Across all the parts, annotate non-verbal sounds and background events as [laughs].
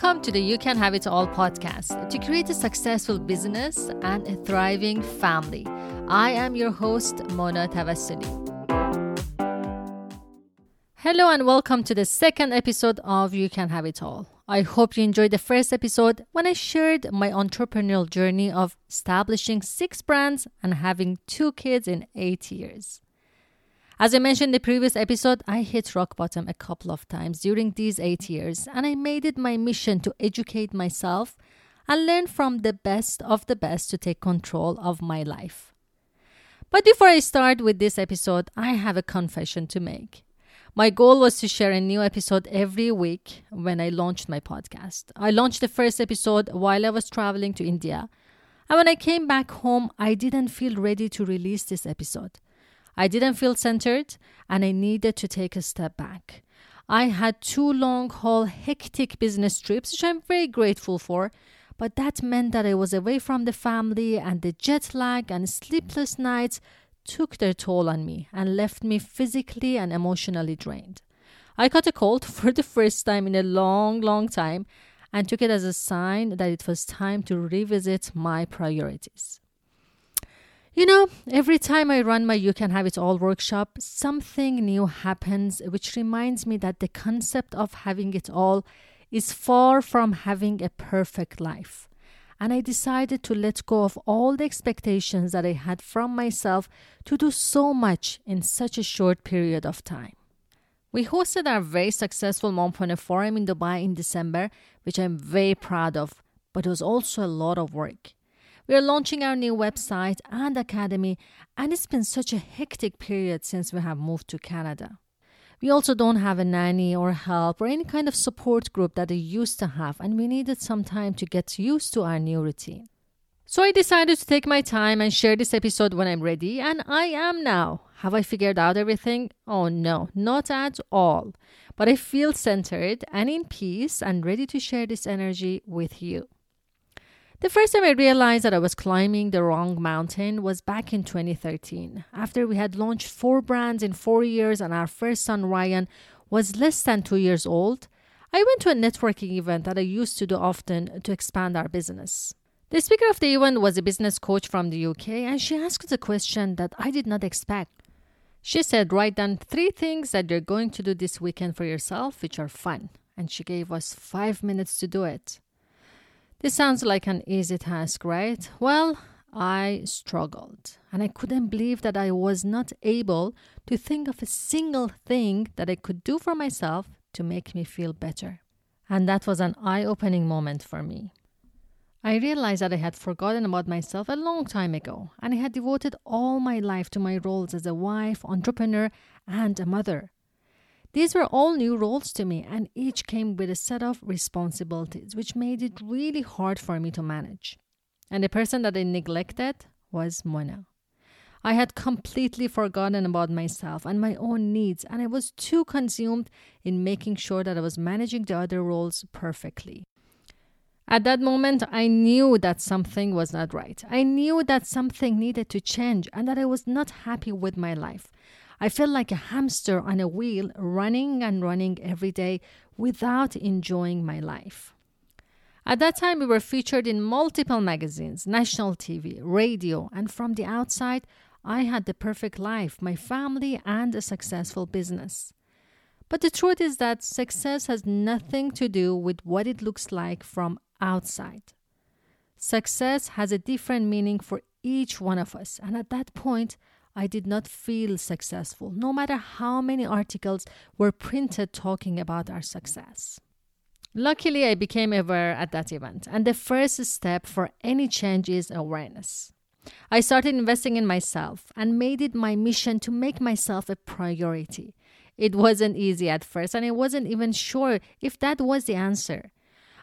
Welcome to the You Can Have It All podcast to create a successful business and a thriving family. I am your host, Mona Tavassoli. Hello, and welcome to the second episode of You Can Have It All. I hope you enjoyed the first episode when I shared my entrepreneurial journey of establishing six brands and having two kids in eight years. As I mentioned in the previous episode, I hit rock bottom a couple of times during these eight years, and I made it my mission to educate myself and learn from the best of the best to take control of my life. But before I start with this episode, I have a confession to make. My goal was to share a new episode every week when I launched my podcast. I launched the first episode while I was traveling to India. And when I came back home, I didn't feel ready to release this episode. I didn't feel centered and I needed to take a step back. I had two long haul, hectic business trips, which I'm very grateful for, but that meant that I was away from the family and the jet lag and sleepless nights took their toll on me and left me physically and emotionally drained. I caught a cold [laughs] for the first time in a long, long time and took it as a sign that it was time to revisit my priorities. You know, every time I run my You Can Have It All workshop, something new happens, which reminds me that the concept of having it all is far from having a perfect life. And I decided to let go of all the expectations that I had from myself to do so much in such a short period of time. We hosted our very successful Mompreneur Forum in Dubai in December, which I'm very proud of, but it was also a lot of work. We are launching our new website and academy, and it's been such a hectic period since we have moved to Canada. We also don't have a nanny or help or any kind of support group that I used to have, and we needed some time to get used to our new routine. So I decided to take my time and share this episode when I'm ready, and I am now. Have I figured out everything? Oh no, not at all. But I feel centered and in peace and ready to share this energy with you. The first time I realized that I was climbing the wrong mountain was back in 2013, after we had launched four brands in four years and our first son Ryan was less than two years old. I went to a networking event that I used to do often to expand our business. The speaker of the event was a business coach from the UK, and she asked a question that I did not expect. She said, Write down three things that you're going to do this weekend for yourself, which are fun. And she gave us five minutes to do it. This sounds like an easy task, right? Well, I struggled and I couldn't believe that I was not able to think of a single thing that I could do for myself to make me feel better. And that was an eye opening moment for me. I realized that I had forgotten about myself a long time ago and I had devoted all my life to my roles as a wife, entrepreneur, and a mother. These were all new roles to me, and each came with a set of responsibilities, which made it really hard for me to manage. And the person that I neglected was Mona. I had completely forgotten about myself and my own needs, and I was too consumed in making sure that I was managing the other roles perfectly. At that moment, I knew that something was not right. I knew that something needed to change and that I was not happy with my life. I felt like a hamster on a wheel, running and running every day without enjoying my life. At that time, we were featured in multiple magazines, national TV, radio, and from the outside, I had the perfect life, my family, and a successful business. But the truth is that success has nothing to do with what it looks like from outside. Success has a different meaning for each one of us, and at that point, I did not feel successful, no matter how many articles were printed talking about our success. Luckily, I became aware at that event, and the first step for any change is awareness. I started investing in myself and made it my mission to make myself a priority. It wasn't easy at first, and I wasn't even sure if that was the answer.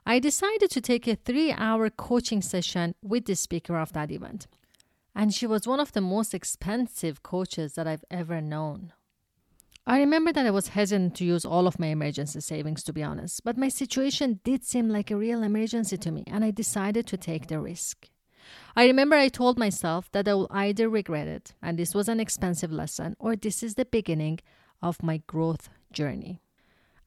I decided to take a three hour coaching session with the speaker of that event and she was one of the most expensive coaches that I've ever known. I remember that I was hesitant to use all of my emergency savings, to be honest, but my situation did seem like a real emergency to me, and I decided to take the risk. I remember I told myself that I will either regret it, and this was an expensive lesson, or this is the beginning of my growth journey.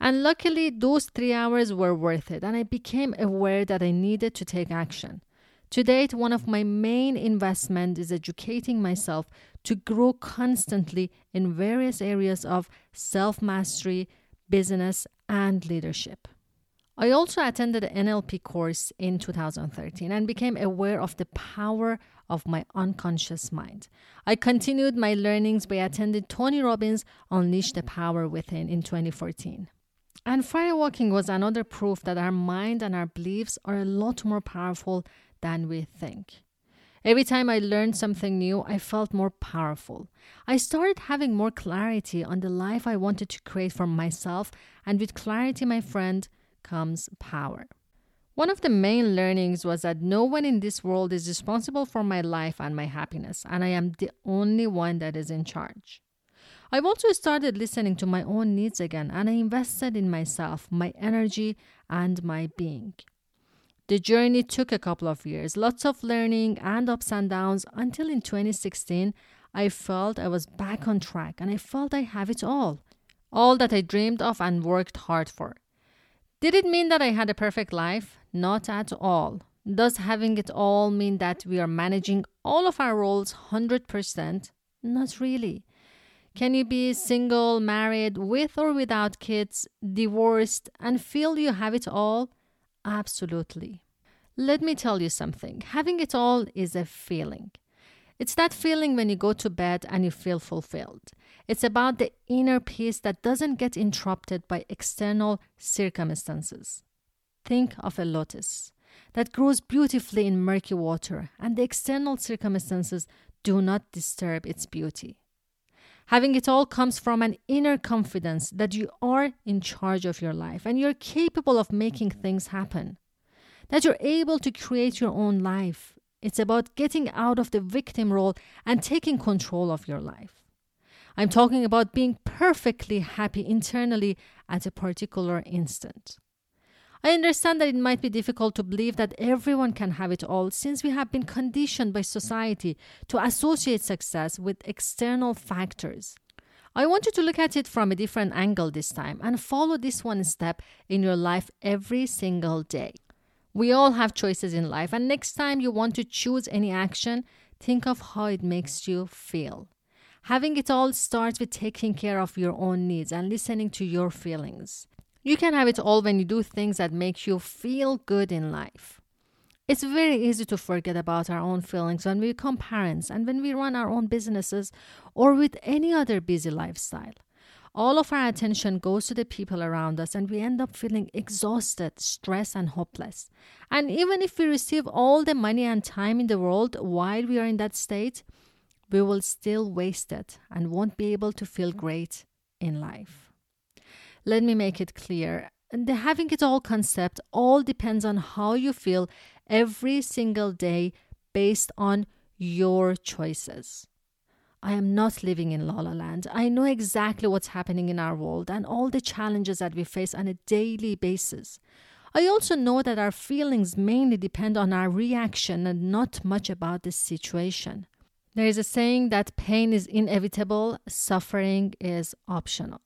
And luckily, those three hours were worth it, and I became aware that I needed to take action. To date, one of my main investments is educating myself to grow constantly in various areas of self mastery, business, and leadership. I also attended an NLP course in 2013 and became aware of the power of my unconscious mind. I continued my learnings by attending Tony Robbins Unleash the Power Within in 2014. And firewalking was another proof that our mind and our beliefs are a lot more powerful than we think. Every time I learned something new, I felt more powerful. I started having more clarity on the life I wanted to create for myself, and with clarity, my friend, comes power. One of the main learnings was that no one in this world is responsible for my life and my happiness, and I am the only one that is in charge. I've also started listening to my own needs again, and I invested in myself, my energy, and my being. The journey took a couple of years, lots of learning and ups and downs until in 2016 I felt I was back on track and I felt I have it all. All that I dreamed of and worked hard for. Did it mean that I had a perfect life? Not at all. Does having it all mean that we are managing all of our roles 100%? Not really. Can you be single, married, with or without kids, divorced, and feel you have it all? Absolutely. Let me tell you something having it all is a feeling. It's that feeling when you go to bed and you feel fulfilled. It's about the inner peace that doesn't get interrupted by external circumstances. Think of a lotus that grows beautifully in murky water, and the external circumstances do not disturb its beauty. Having it all comes from an inner confidence that you are in charge of your life and you're capable of making things happen. That you're able to create your own life. It's about getting out of the victim role and taking control of your life. I'm talking about being perfectly happy internally at a particular instant. I understand that it might be difficult to believe that everyone can have it all since we have been conditioned by society to associate success with external factors. I want you to look at it from a different angle this time and follow this one step in your life every single day. We all have choices in life, and next time you want to choose any action, think of how it makes you feel. Having it all starts with taking care of your own needs and listening to your feelings. You can have it all when you do things that make you feel good in life. It's very easy to forget about our own feelings when we become parents and when we run our own businesses or with any other busy lifestyle. All of our attention goes to the people around us and we end up feeling exhausted, stressed, and hopeless. And even if we receive all the money and time in the world while we are in that state, we will still waste it and won't be able to feel great in life. Let me make it clear. The having it all concept all depends on how you feel every single day based on your choices. I am not living in La La Land. I know exactly what's happening in our world and all the challenges that we face on a daily basis. I also know that our feelings mainly depend on our reaction and not much about the situation. There is a saying that pain is inevitable, suffering is optional.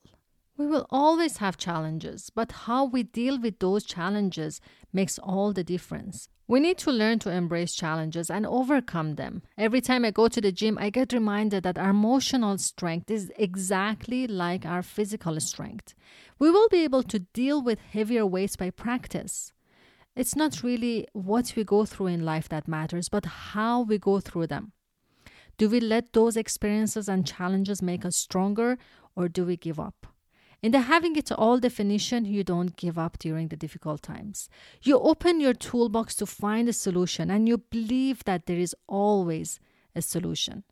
We will always have challenges, but how we deal with those challenges makes all the difference. We need to learn to embrace challenges and overcome them. Every time I go to the gym, I get reminded that our emotional strength is exactly like our physical strength. We will be able to deal with heavier weights by practice. It's not really what we go through in life that matters, but how we go through them. Do we let those experiences and challenges make us stronger, or do we give up? In the having it all definition, you don't give up during the difficult times. You open your toolbox to find a solution and you believe that there is always a solution.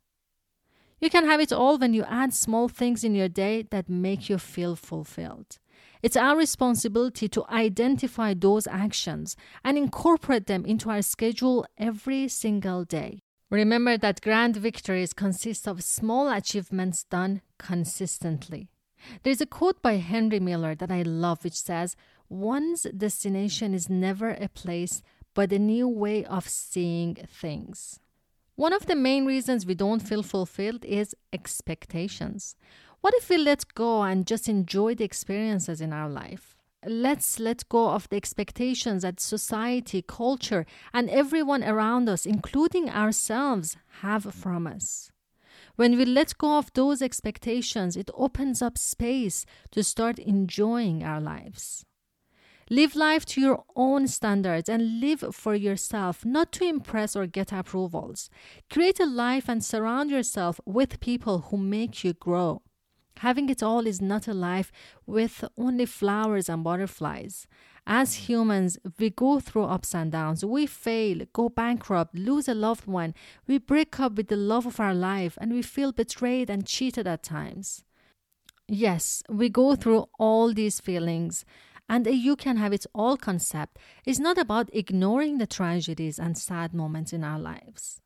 You can have it all when you add small things in your day that make you feel fulfilled. It's our responsibility to identify those actions and incorporate them into our schedule every single day. Remember that grand victories consist of small achievements done consistently. There's a quote by Henry Miller that I love, which says, One's destination is never a place, but a new way of seeing things. One of the main reasons we don't feel fulfilled is expectations. What if we let go and just enjoy the experiences in our life? Let's let go of the expectations that society, culture, and everyone around us, including ourselves, have from us. When we let go of those expectations, it opens up space to start enjoying our lives. Live life to your own standards and live for yourself, not to impress or get approvals. Create a life and surround yourself with people who make you grow. Having it all is not a life with only flowers and butterflies. As humans, we go through ups and downs. We fail, go bankrupt, lose a loved one. We break up with the love of our life, and we feel betrayed and cheated at times. Yes, we go through all these feelings, and a you can have it all concept is not about ignoring the tragedies and sad moments in our lives.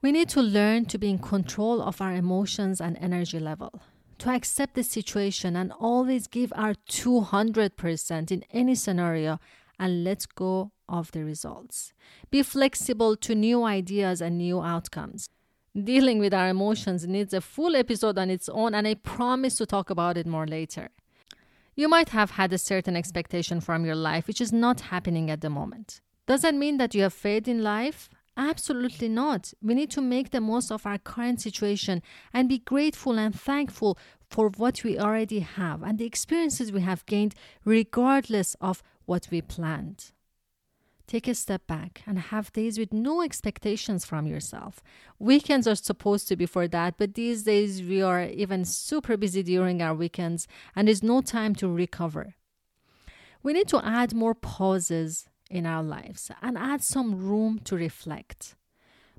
We need to learn to be in control of our emotions and energy level, to accept the situation and always give our 200% in any scenario and let go of the results. Be flexible to new ideas and new outcomes. Dealing with our emotions needs a full episode on its own, and I promise to talk about it more later. You might have had a certain expectation from your life which is not happening at the moment. Does that mean that you have failed in life? Absolutely not. We need to make the most of our current situation and be grateful and thankful for what we already have and the experiences we have gained, regardless of what we planned. Take a step back and have days with no expectations from yourself. Weekends are supposed to be for that, but these days we are even super busy during our weekends and there's no time to recover. We need to add more pauses in our lives and add some room to reflect.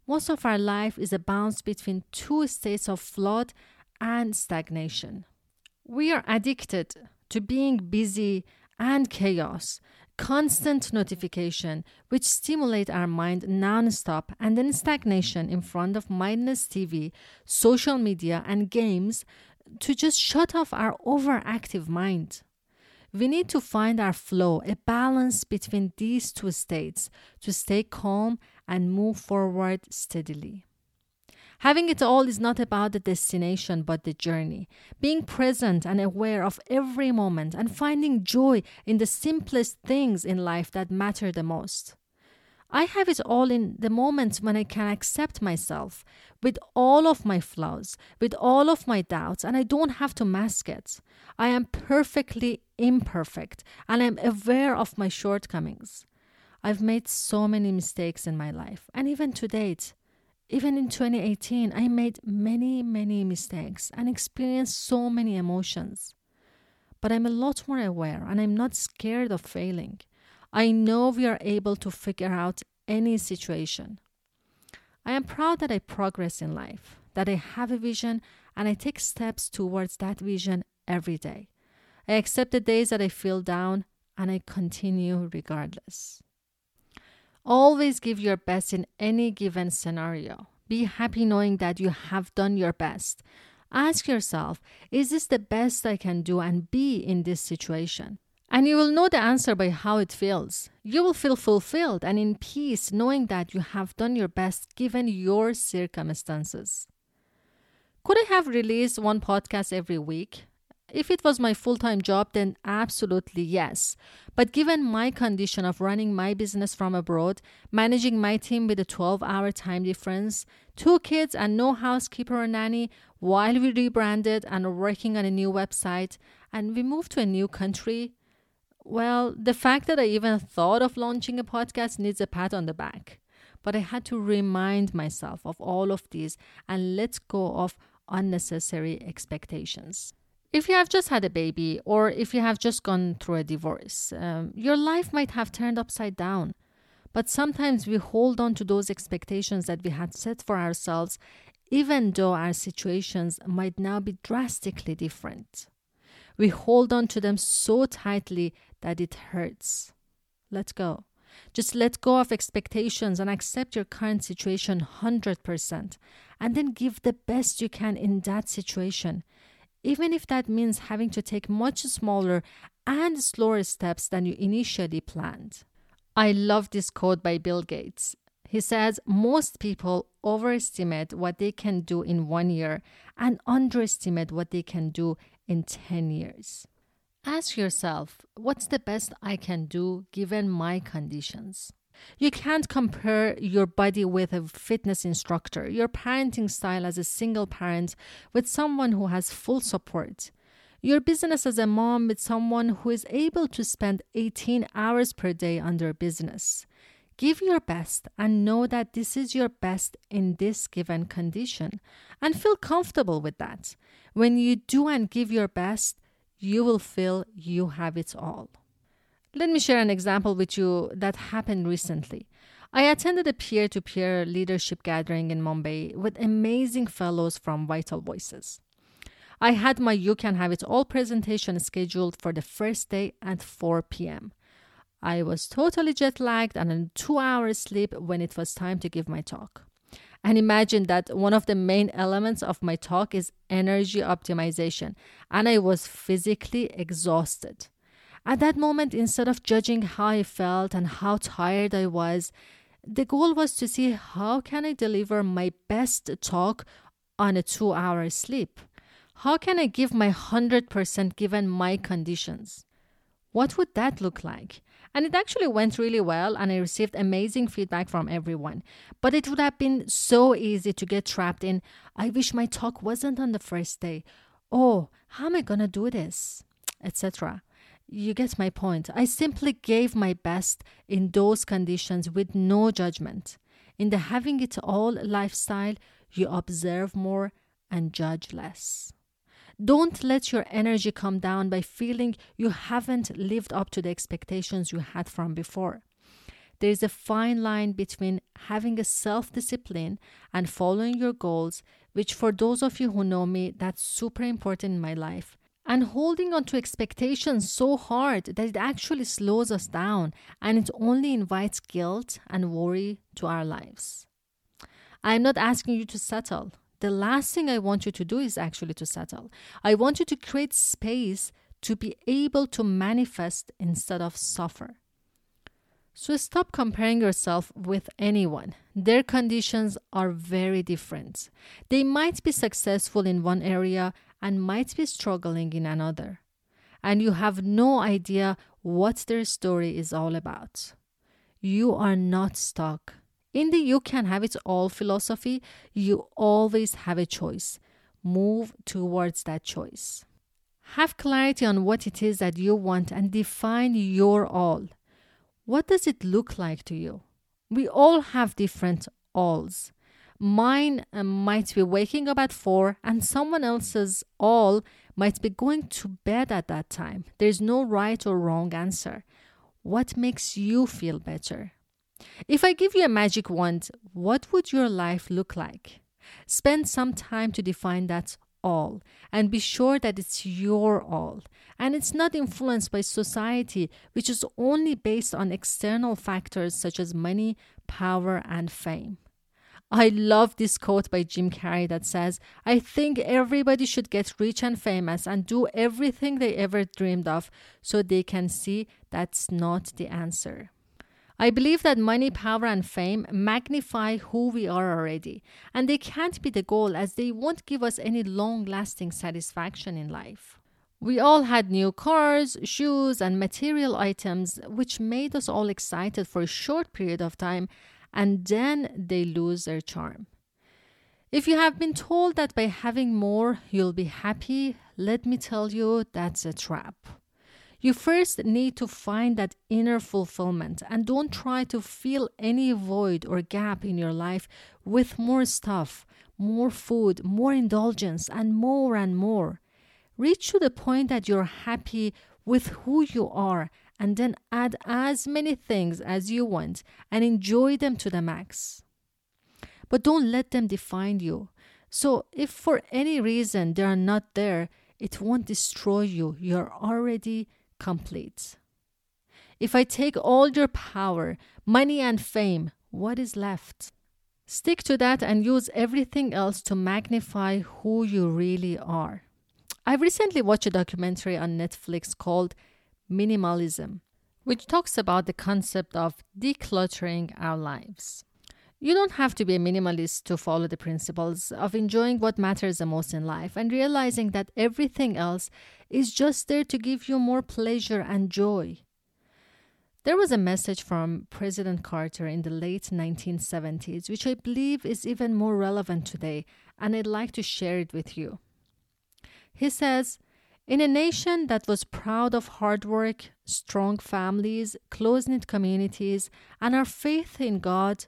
Most of our life is a bounce between two states of flood and stagnation. We are addicted to being busy and chaos constant notification which stimulate our mind non-stop and then stagnation in front of mindless TV, social media and games to just shut off our overactive mind. We need to find our flow, a balance between these two states to stay calm and move forward steadily. Having it all is not about the destination, but the journey. Being present and aware of every moment and finding joy in the simplest things in life that matter the most. I have it all in the moments when I can accept myself with all of my flaws, with all of my doubts, and I don't have to mask it. I am perfectly imperfect and I'm aware of my shortcomings. I've made so many mistakes in my life, and even to date, even in 2018, I made many, many mistakes and experienced so many emotions. But I'm a lot more aware and I'm not scared of failing. I know we are able to figure out any situation. I am proud that I progress in life, that I have a vision and I take steps towards that vision every day. I accept the days that I feel down and I continue regardless. Always give your best in any given scenario. Be happy knowing that you have done your best. Ask yourself, is this the best I can do and be in this situation? And you will know the answer by how it feels. You will feel fulfilled and in peace knowing that you have done your best given your circumstances. Could I have released one podcast every week? If it was my full time job, then absolutely yes. But given my condition of running my business from abroad, managing my team with a 12 hour time difference, two kids and no housekeeper or nanny, while we rebranded and are working on a new website, and we moved to a new country, well, the fact that I even thought of launching a podcast needs a pat on the back. But I had to remind myself of all of these and let go of unnecessary expectations. If you have just had a baby or if you have just gone through a divorce, um, your life might have turned upside down. But sometimes we hold on to those expectations that we had set for ourselves, even though our situations might now be drastically different. We hold on to them so tightly that it hurts. Let go. Just let go of expectations and accept your current situation 100%, and then give the best you can in that situation even if that means having to take much smaller and slower steps than you initially planned. I love this quote by Bill Gates. He says most people overestimate what they can do in one year and underestimate what they can do in 10 years. Ask yourself, what's the best I can do given my conditions? You can't compare your body with a fitness instructor, your parenting style as a single parent with someone who has full support, your business as a mom with someone who is able to spend 18 hours per day on their business. Give your best and know that this is your best in this given condition and feel comfortable with that. When you do and give your best, you will feel you have it all. Let me share an example with you that happened recently. I attended a peer to peer leadership gathering in Mumbai with amazing fellows from Vital Voices. I had my You Can Have It All presentation scheduled for the first day at 4 p.m. I was totally jet lagged and in two hours sleep when it was time to give my talk. And imagine that one of the main elements of my talk is energy optimization, and I was physically exhausted. At that moment, instead of judging how I felt and how tired I was, the goal was to see how can I deliver my best talk on a 2-hour sleep. How can I give my 100% given my conditions? What would that look like? And it actually went really well, and I received amazing feedback from everyone. But it would have been so easy to get trapped in I wish my talk wasn't on the first day. Oh, how am I to do this? Etc. You get my point. I simply gave my best in those conditions with no judgment. In the having it all lifestyle, you observe more and judge less. Don't let your energy come down by feeling you haven't lived up to the expectations you had from before. There is a fine line between having a self discipline and following your goals, which, for those of you who know me, that's super important in my life, and holding on to expectations so hard that it actually slows us down and it only invites guilt and worry to our lives. I'm not asking you to settle the last thing I want you to do is actually to settle. I want you to create space to be able to manifest instead of suffer. So stop comparing yourself with anyone. Their conditions are very different. They might be successful in one area and might be struggling in another. And you have no idea what their story is all about. You are not stuck. In the you can have it all philosophy, you always have a choice. Move towards that choice. Have clarity on what it is that you want and define your all. What does it look like to you? We all have different alls. Mine uh, might be waking up at 4 and someone else's all might be going to bed at that time. There's no right or wrong answer. What makes you feel better? If I give you a magic wand, what would your life look like? Spend some time to define that all and be sure that it's your all and it's not influenced by society, which is only based on external factors such as money, power, and fame. I love this quote by Jim Carrey that says, I think everybody should get rich and famous and do everything they ever dreamed of so they can see that's not the answer. I believe that money, power, and fame magnify who we are already, and they can't be the goal as they won't give us any long lasting satisfaction in life. We all had new cars, shoes, and material items, which made us all excited for a short period of time, and then they lose their charm. If you have been told that by having more you'll be happy, let me tell you that's a trap. You first need to find that inner fulfillment and don't try to fill any void or gap in your life with more stuff, more food, more indulgence, and more and more. Reach to the point that you're happy with who you are and then add as many things as you want and enjoy them to the max. But don't let them define you. So, if for any reason they are not there, it won't destroy you. You're already complete. If I take all your power, money, and fame, what is left? Stick to that and use everything else to magnify who you really are. I recently watched a documentary on Netflix called Minimalism, which talks about the concept of decluttering our lives. You don't have to be a minimalist to follow the principles of enjoying what matters the most in life and realizing that everything else is just there to give you more pleasure and joy. There was a message from President Carter in the late 1970s, which I believe is even more relevant today, and I'd like to share it with you. He says, in a nation that was proud of hard work, strong families, close knit communities, and our faith in God,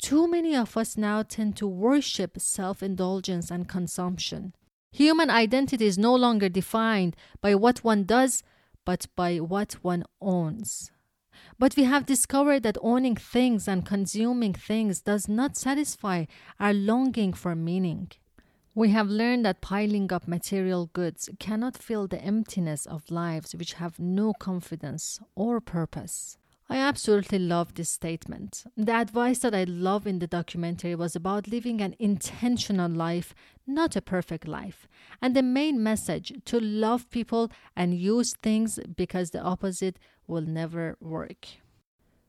too many of us now tend to worship self indulgence and consumption. Human identity is no longer defined by what one does, but by what one owns. But we have discovered that owning things and consuming things does not satisfy our longing for meaning. We have learned that piling up material goods cannot fill the emptiness of lives which have no confidence or purpose. I absolutely love this statement. The advice that I love in the documentary was about living an intentional life, not a perfect life. And the main message to love people and use things because the opposite will never work.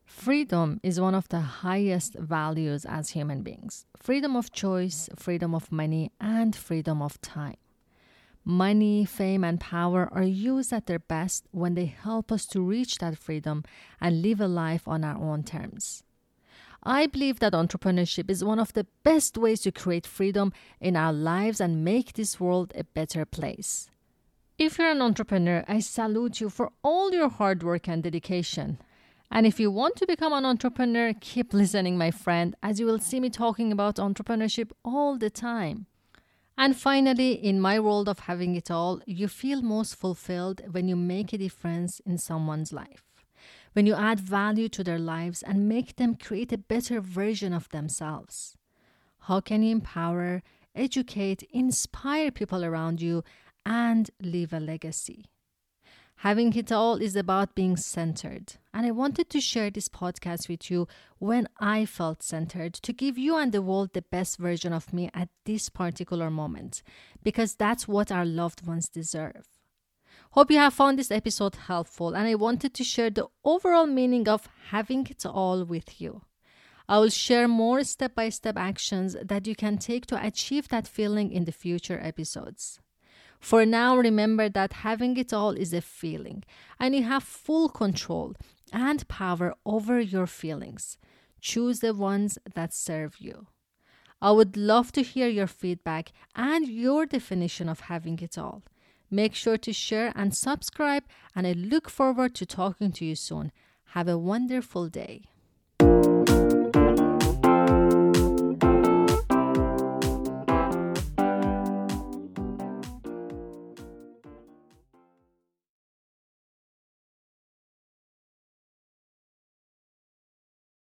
Freedom is one of the highest values as human beings freedom of choice, freedom of money, and freedom of time. Money, fame, and power are used at their best when they help us to reach that freedom and live a life on our own terms. I believe that entrepreneurship is one of the best ways to create freedom in our lives and make this world a better place. If you're an entrepreneur, I salute you for all your hard work and dedication. And if you want to become an entrepreneur, keep listening, my friend, as you will see me talking about entrepreneurship all the time. And finally, in my world of having it all, you feel most fulfilled when you make a difference in someone's life. When you add value to their lives and make them create a better version of themselves. How can you empower, educate, inspire people around you, and leave a legacy? Having it all is about being centered. And I wanted to share this podcast with you when I felt centered to give you and the world the best version of me at this particular moment, because that's what our loved ones deserve. Hope you have found this episode helpful, and I wanted to share the overall meaning of having it all with you. I will share more step by step actions that you can take to achieve that feeling in the future episodes. For now, remember that having it all is a feeling, and you have full control and power over your feelings. Choose the ones that serve you. I would love to hear your feedback and your definition of having it all. Make sure to share and subscribe, and I look forward to talking to you soon. Have a wonderful day.